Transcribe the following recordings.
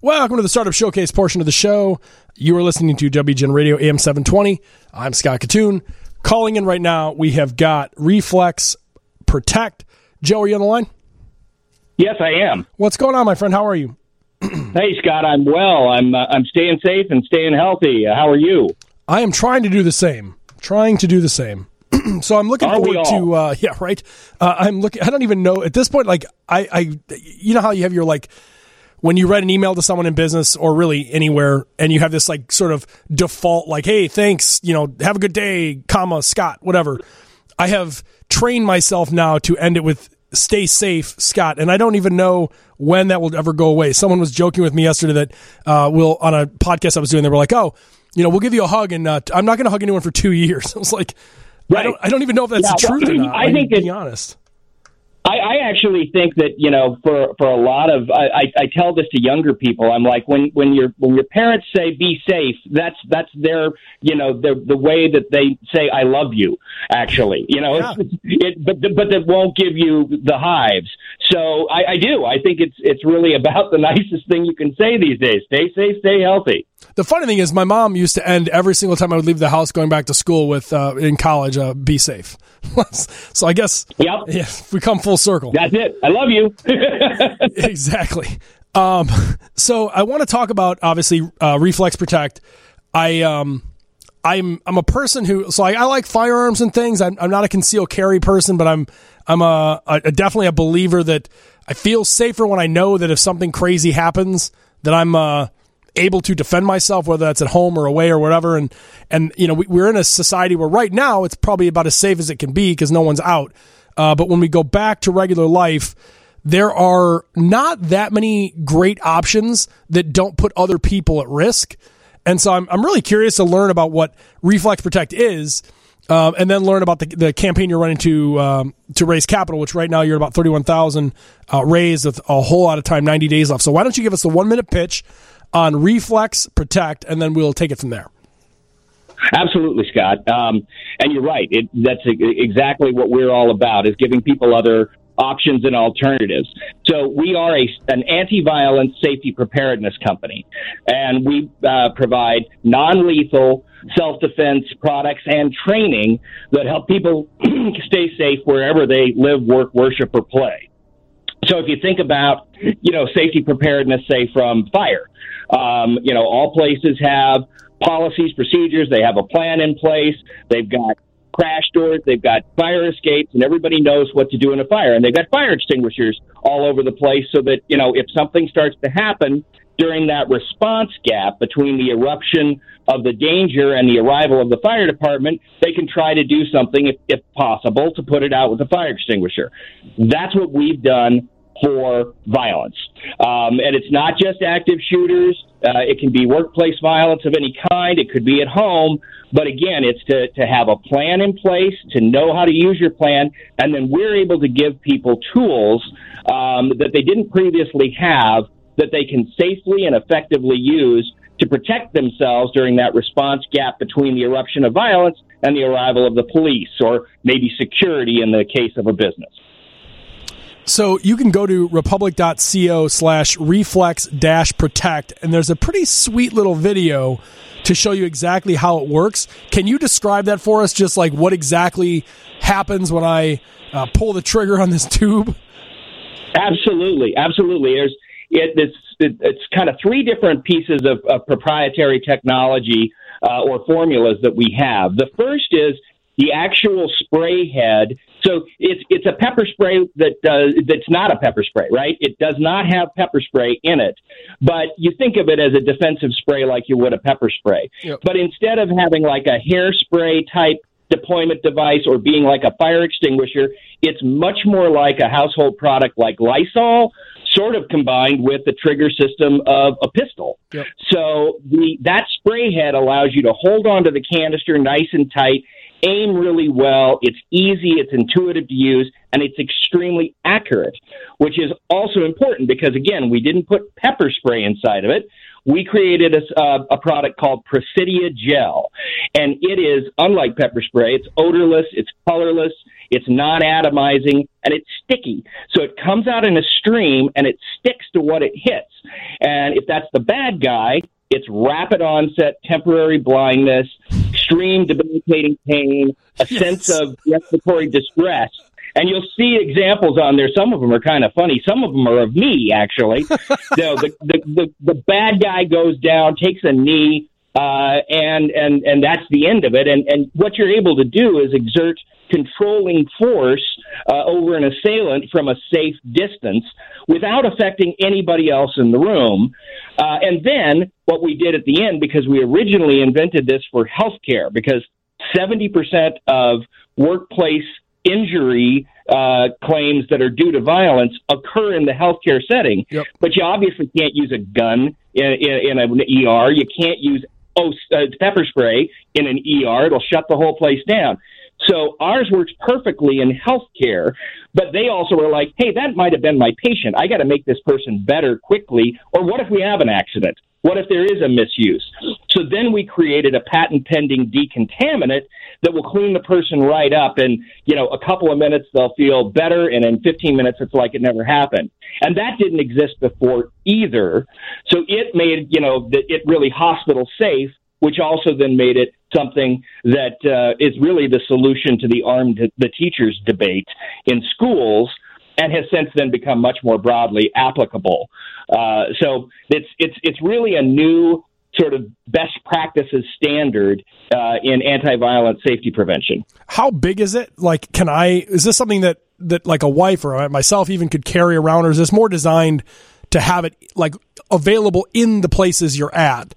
Welcome to the Startup Showcase portion of the show. You are listening to WGN Radio AM 720. I'm Scott Kitun. Calling in right now, we have got Reflex Protect. Joe, are you on the line? Yes, I am. What's going on, my friend? How are you? hey, Scott, I'm well. I'm uh, I'm staying safe and staying healthy. Uh, how are you? I am trying to do the same. Trying to do the same. so I'm looking Are forward to uh, yeah, right. Uh, I'm looking. I don't even know at this point. Like I, I, you know how you have your like when you write an email to someone in business or really anywhere, and you have this like sort of default like, hey, thanks, you know, have a good day, comma Scott, whatever. I have trained myself now to end it with stay safe, Scott. And I don't even know when that will ever go away. Someone was joking with me yesterday that uh, will on a podcast I was doing. They were like, "Oh, you know, we'll give you a hug, and uh, I'm not going to hug anyone for two years." I was like, Right. I don't, I don't even know if that's Yeah, the truth or not. I think being that- honest. I, I actually think that you know, for for a lot of, I, I, I tell this to younger people. I'm like, when when your when your parents say be safe, that's that's their you know the the way that they say I love you. Actually, you know, Yeah. it's, it, but but that won't give you the hives. So I, I do. I think it's it's really about the nicest thing you can say these days. Stay safe, stay healthy. The funny thing is, my mom used to end every single time I would leave the house going back to school with uh, in college, uh, "Be safe." so I guess, Yep. yeah, we come full circle. That's it. I love you. exactly. Um, so I want to talk about obviously uh, Reflex Protect. I um, I'm I'm a person who so I, I like firearms and things. I'm, I'm not a concealed carry person, but I'm I'm a, a definitely a believer that I feel safer when I know that if something crazy happens, that I'm uh, able to defend myself, whether that's at home or away or whatever. And and you know we, we're in a society where right now it's probably about as safe as it can be because no one's out. Uh, but when we go back to regular life, there are not that many great options that don't put other people at risk. And so I'm, I'm really curious to learn about what Reflex Protect is, um, and then learn about the, the campaign you're running to um, to raise capital, which right now you're at about 31,000 uh, raised with a whole lot of time, 90 days left. So why don't you give us the one minute pitch on Reflex Protect, and then we'll take it from there. Absolutely, Scott. Um, and you're right. It, that's exactly what we're all about: is giving people other options and alternatives. So we are a, an anti-violence safety preparedness company, and we uh, provide non-lethal self-defense products and training that help people stay safe wherever they live, work, worship, or play. So if you think about, you know, safety preparedness, say from fire, um, you know, all places have policies, procedures. They have a plan in place. They've got crash doors. They've got fire escapes, and everybody knows what to do in a fire. And they've got fire extinguishers all over the place, so that you know if something starts to happen during that response gap between the eruption of the danger and the arrival of the fire department, they can try to do something, if, if possible, to put it out with a fire extinguisher. That's what we've done for violence. Um, and it's not just active shooters. Uh, it can be workplace violence of any kind. It could be at home. But again, it's to, to have a plan in place, to know how to use your plan, and then we're able to give people tools um, that they didn't previously have that they can safely and effectively use to protect themselves during that response gap between the eruption of violence and the arrival of the police or maybe security in the case of a business. So you can go to republic.co slash reflex dash protect, and there's a pretty sweet little video to show you exactly how it works. Can you describe that for us? Just like what exactly happens when I uh, pull the trigger on this tube? Absolutely, absolutely. There's it, it's it, it's kind of three different pieces of, of proprietary technology uh, or formulas that we have. The first is the actual spray head. So it's it's a pepper spray that does that's not a pepper spray, right? It does not have pepper spray in it, but you think of it as a defensive spray like you would a pepper spray. Yep. But instead of having like a hairspray type deployment device or being like a fire extinguisher, it's much more like a household product like Lysol, sort of combined with the trigger system of a pistol. Yep. So the that spray head allows you to hold onto the canister nice and tight aim really well. It's easy, it's intuitive to use, and it's extremely accurate, which is also important because, again, we didn't put pepper spray inside of it. We created a, uh, a product called Presidia Gel, and it is unlike pepper spray. It's odorless, it's colorless, it's non atomizing, and it's sticky. So it comes out in a stream and it sticks to what it hits. And if that's the bad guy, it's rapid onset, temporary blindness, extreme debilitating pain, a yes. sense of respiratory distress. And you'll see examples on there. Some of them are kind of funny. Some of them are of me, actually. so the, the, the, the bad guy goes down, takes a knee, uh, and, and, and that's the end of it. And, and what you're able to do is exert controlling force uh, over an assailant from a safe distance without affecting anybody else in the room. Uh, and then what we did at the end, because we originally invented this for healthcare, because 70% of workplace injury uh, claims that are due to violence occur in the healthcare setting. Yep. But you obviously can't use a gun in, in, in an ER. You can't use oh, uh, pepper spray in an ER. It'll shut the whole place down. So ours works perfectly in healthcare, but they also are like, hey, that might have been my patient. I got to make this person better quickly. Or what if we have an accident? What if there is a misuse? So then we created a patent pending decontaminant that will clean the person right up. And, you know, a couple of minutes they'll feel better. And in 15 minutes, it's like it never happened. And that didn't exist before either. So it made, you know, it really hospital safe which also then made it something that uh, is really the solution to the armed the teachers debate in schools and has since then become much more broadly applicable. Uh, so it's it's it's really a new sort of best practices standard uh, in anti-violent safety prevention. How big is it? Like, can I? Is this something that that like a wife or myself even could carry around, or is this more designed to have it like available in the places you're at?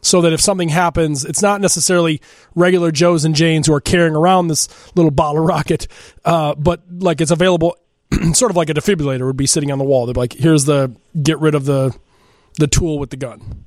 so that if something happens, it's not necessarily regular Joes and Janes who are carrying around this little bottle rocket, uh, but like it's available, sort of like a defibrillator would be sitting on the wall. They're like, here's the get rid of the the tool with the gun.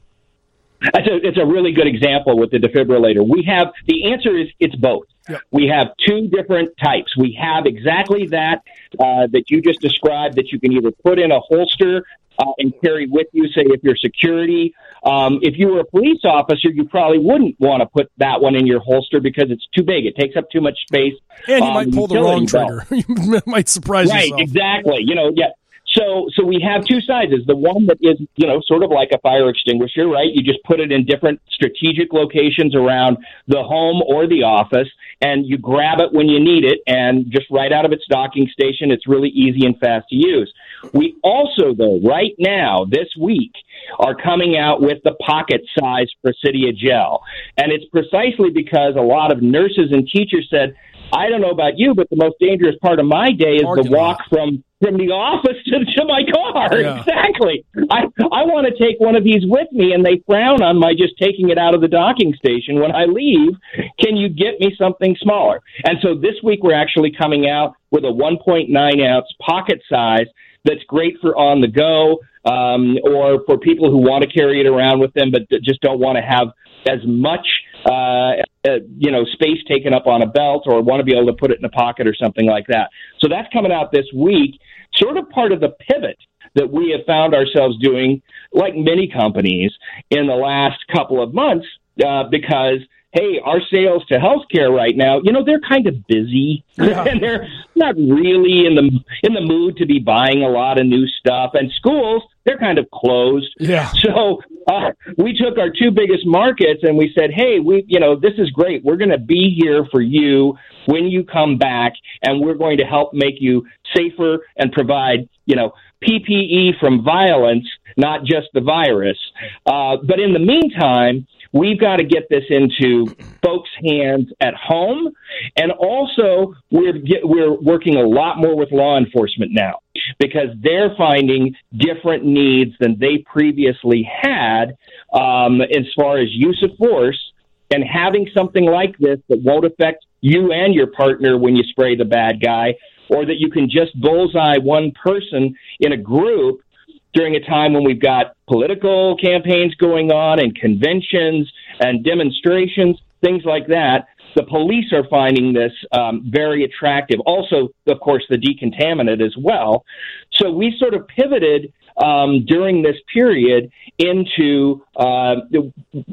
It's a, it's a really good example with the defibrillator. We have the answer is it's both. Yep. We have two different types. We have exactly that uh, that you just described that you can either put in a holster uh, and carry with you, say, if you're security. Um, if you were a police officer, you probably wouldn't want to put that one in your holster because it's too big. It takes up too much space. And you um, might pull the wrong trigger. you might surprise right, yourself. Right, exactly. You know, yeah. So, so we have two sizes. The one that is, you know, sort of like a fire extinguisher, right? You just put it in different strategic locations around the home or the office, and you grab it when you need it, and just right out of its docking station, it's really easy and fast to use. We also, though, right now, this week, are coming out with the pocket size Presidia gel, and it's precisely because a lot of nurses and teachers said, I don't know about you, but the most dangerous part of my day is the walk from from the office to, to my car. Yeah. Exactly. I I want to take one of these with me, and they frown on my just taking it out of the docking station when I leave. Can you get me something smaller? And so this week we're actually coming out with a 1.9 ounce pocket size that's great for on the go um, or for people who want to carry it around with them but just don't want to have as much uh, uh, you know space taken up on a belt or want to be able to put it in a pocket or something like that. So that's coming out this week, sort of part of the pivot that we have found ourselves doing, like many companies, in the last couple of months, uh, because hey, our sales to healthcare right now, you know, they're kind of busy yeah. and they're not really in the in the mood to be buying a lot of new stuff. And schools, they're kind of closed. Yeah. So uh, we took our two biggest markets and we said, hey, we, you know, this is great. We're going to be here for you when you come back, and we're going to help make you safer and provide, you know, PPE from violence, not just the virus. Uh, but in the meantime, We've got to get this into folks' hands at home, and also we're get, we're working a lot more with law enforcement now because they're finding different needs than they previously had um, as far as use of force. And having something like this that won't affect you and your partner when you spray the bad guy, or that you can just bullseye one person in a group during a time when we've got political campaigns going on and conventions and demonstrations, things like that. the police are finding this um, very attractive. Also, of course, the decontaminant as well. So we sort of pivoted um, during this period into uh,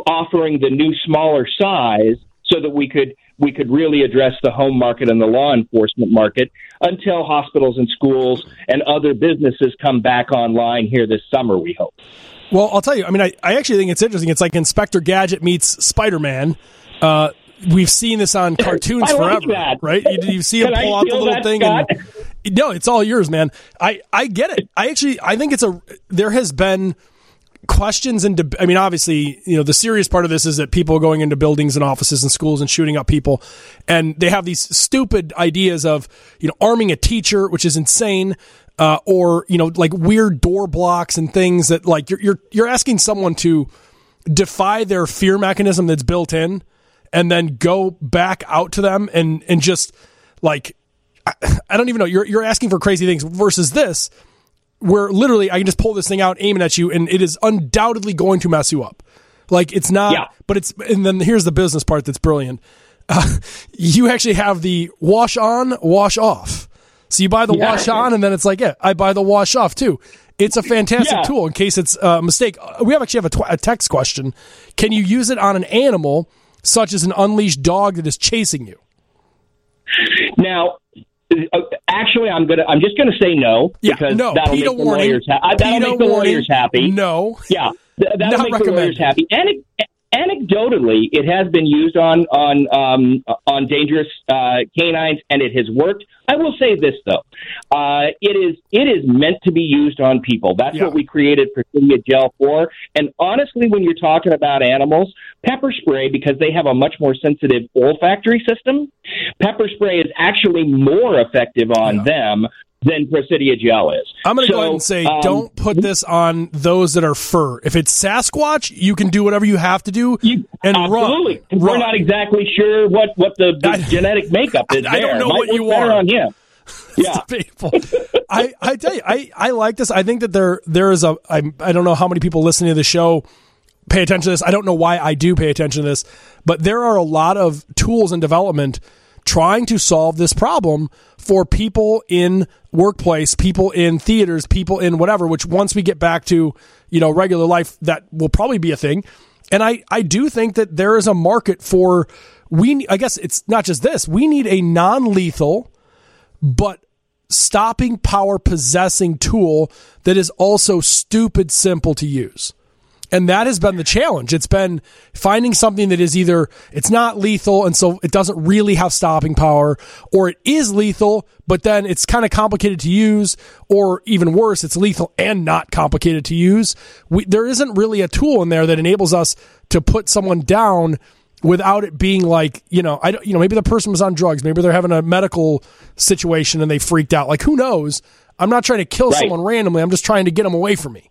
offering the new smaller size so that we could we could really address the home market and the law enforcement market until hospitals and schools and other businesses come back online here this summer. We hope. Well, I'll tell you. I mean, I, I actually think it's interesting. It's like Inspector Gadget meets Spider Man. Uh, we've seen this on cartoons like forever, that. right? You, you see him pull out the little thing, Scott? and no, it's all yours, man. I I get it. I actually I think it's a there has been questions and I mean, obviously, you know, the serious part of this is that people are going into buildings and offices and schools and shooting up people, and they have these stupid ideas of you know arming a teacher, which is insane. Uh, or you know, like weird door blocks and things that like you're you're you're asking someone to defy their fear mechanism that's built in and then go back out to them and and just like I, I don't even know you're you're asking for crazy things versus this where literally I can just pull this thing out aiming at you and it is undoubtedly going to mess you up like it's not Yeah. but it's and then here's the business part that's brilliant uh, you actually have the wash on wash off so you buy the Yeah. wash on and then it's like yeah I buy the wash off too it's a fantastic Yeah. tool in case it's a mistake Uh, we have actually have a, tw- a text question can you use it on an animal such as an unleashed dog that is chasing you. Now, actually, I'm gonna. I'm just gonna say no Yeah, because no. that'll PETA make the warning. lawyers. Ha- uh, that'll PETA make the warning. lawyers happy. No. Yeah, that'll Not make the lawyers happy. Ane- anecdotally, it has been used on on um, on dangerous uh, canines, and it has worked. I will say this though, uh, it is it is meant to be used on people. That's Yeah. what we created Presidia Gel for. And honestly, when you're talking about animals, pepper spray because they have a much more sensitive olfactory system, pepper spray is actually more effective on Yeah. them than Presidia Gel is. I'm going to go ahead and say um, don't put this on those that are fur. If it's Sasquatch, you can do whatever you have to do You, and absolutely. run. We're Run. not exactly sure what, what the, the I- genetic makeup is I don't know Might what you are. on him. Yeah. people. I, I tell you, I, I like this. I think that there there is a I I don't know how many people listening to the show pay attention to this. I don't know why I do pay attention to this, but there are a lot of tools in development trying to solve this problem for people in workplace, people in theaters, people in whatever, which once we get back to, you know, regular life, that will probably be a thing. And I, I do think that there is a market for we I guess it's not just this. We need a non-lethal but stopping power possessing tool that is also stupid simple to use. And that has been the challenge. It's been finding something that is either it's not lethal and so it doesn't really have stopping power or it is lethal but then it's kind of complicated to use or even worse it's lethal and not complicated to use. We, there isn't really a tool in there that enables us to put someone down without it being like you know I don't you know maybe the person was on drugs maybe they're having a medical situation and they freaked out like who knows I'm not trying to kill Right. someone randomly I'm just trying to get them away from me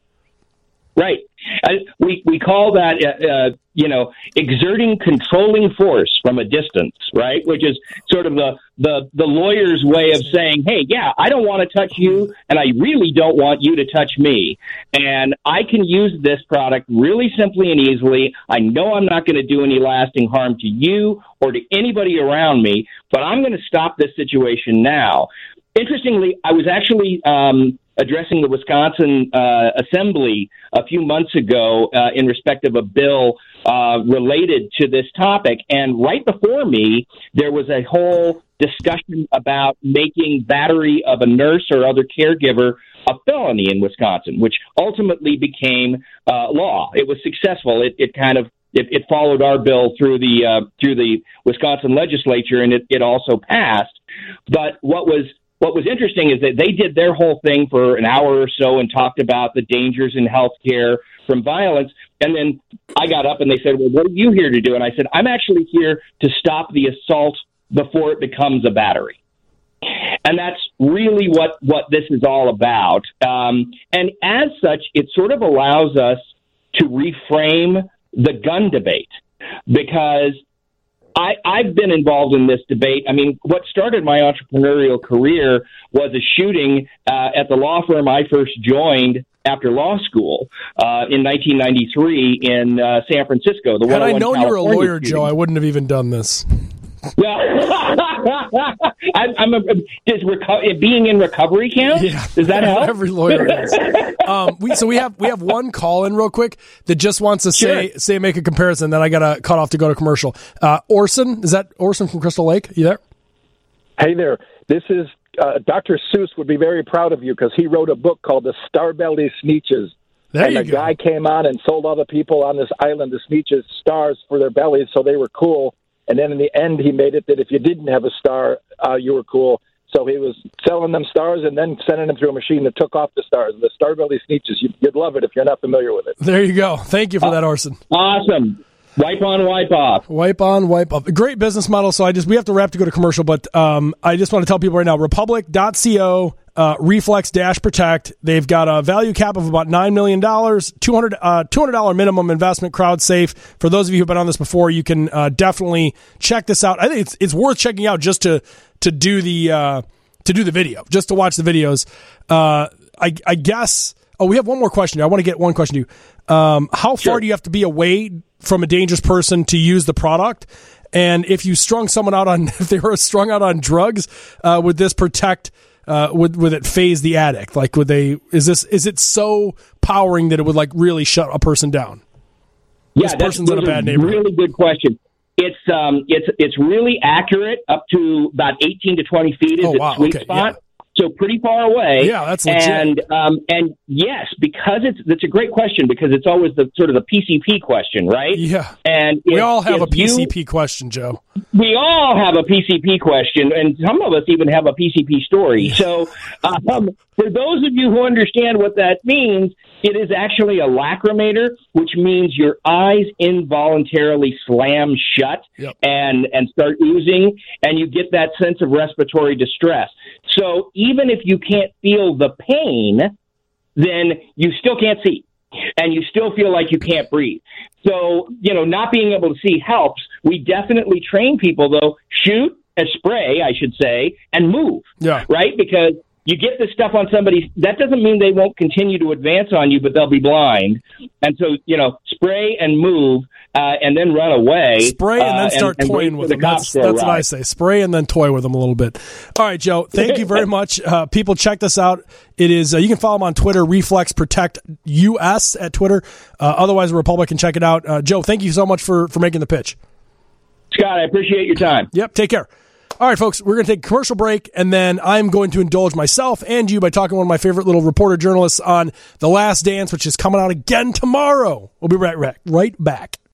Right. Uh, we we call that uh, uh, you know exerting controlling force from a distance, right? Which is sort of the the the lawyer's way of saying, "Hey, yeah, I don't want to touch you, and I really don't want you to touch me, and I can use this product really simply and easily. I know I'm not going to do any lasting harm to you or to anybody around me, but I'm going to stop this situation now." Interestingly, I was actually um, addressing the Wisconsin uh, Assembly a few months ago uh, in respect of a bill uh, related to this topic. And right before me, there was a whole discussion about making battery of a nurse or other caregiver a felony in Wisconsin, which ultimately became uh, law. It was successful. It, it kind of it, it followed our bill through the uh, through the Wisconsin legislature, and it, it also passed. But what was what was interesting is that they did their whole thing for an hour or so and talked about the dangers in healthcare from violence. And then I got up and they said, Well, what are you here to do? And I said, I'm actually here to stop the assault before it becomes a battery. And that's really what, what this is all about. Um, and as such, it sort of allows us to reframe the gun debate because I, I've been involved in this debate. I mean, what started my entrepreneurial career was a shooting uh, at the law firm I first joined after law school uh, in 1993 in uh, San Francisco. The had I 101 known you were a lawyer shooting. Joe I wouldn't have even done this I'm, I'm a, does reco- being in recovery count? Yeah, does that help? Every lawyer is. um, we, so we have we have one call in real quick that just wants to say Sure. say make a comparison. Then I got to cut off to go to commercial. Uh, Orson, is that Orson from Crystal Lake? You there? Hey there. This is uh, Dr. Seuss would be very proud of you because he wrote a book called The Starbelly Sneetches. There and you a go. guy came on and sold all the people on this island the Sneetches stars for their bellies, so they were cool. And then in the end, he made it that if you didn't have a star, uh, you were cool. So he was selling them stars and then sending them through a machine that took off the stars. The Starbelly Sneetches, you'd, you'd love it if you're not familiar with it. There you go. Thank you for that, Orson. Awesome. Wipe on, wipe off. Wipe on, wipe off. Great business model. So I just we have to wrap to go to commercial, but um, I just want to tell people right now: Republic.co, uh, Reflex Dash Protect. They've got a value cap of about nine million dollars, two hundred uh, two hundred dollar minimum investment, crowd safe. For those of you who've been on this before, you can uh, definitely check this out. I think it's it's worth checking out just to to do the uh, to do the video, just to watch the videos. Uh, I, I guess. Oh, we have one more question. I want to get one question to you. Um, how far Sure. do you have to be away from a dangerous person to use the product? And if you strung someone out on, if they were strung out on drugs, uh, would this protect? Uh, would would it phase the addict? Like, would they? Is this is it so powering that it would like really shut a person down? Yeah, This that's, person's in a bad neighborhood. Really good question. It's um, it's it's really accurate up to about eighteen to twenty feet is Oh, its wow. sweet Okay, spot. yeah. So pretty far away. Yeah, that's legit. And um, and yes, because it's that's a great question because it's always the sort of the PCP question, right? Yeah, And we if- all have a if you- PCP question, Joe. we all have a PCP question, and some of us even have a PCP story. So, um, for those of you who understand what that means, it is actually a lacrimator, which means your eyes involuntarily slam shut Yep. and and start oozing, and you get that sense of respiratory distress. So, even if you can't feel the pain, then you still can't see and you still feel like you can't breathe. So, you know, not being able to see helps. We definitely train people though, shoot a spray, I should say, and move. Yeah. Right? Because you get this stuff on somebody, that doesn't mean they won't continue to advance on you, but they'll be blind. And so, you know, spray and move, uh, and then run away. Spray and uh, then start and toying for with the them. cops That's, that's what I say. Spray and then toy with them a little bit. All right, Joe. Thank you very much. Uh, people, check this out. It is uh, you can follow them on Twitter, Reflex Protect US at Twitter. Uh, otherwise, Republic can check it out. Uh, Joe, thank you so much for for making the pitch. Scott, I appreciate your time. Yep. Take care. All right, folks, we're going to take a commercial break, and then I'm going to indulge myself and you by talking to one of my favorite little reporter journalists on The Last Dance, which is coming out again tomorrow. We'll be right, right, right back.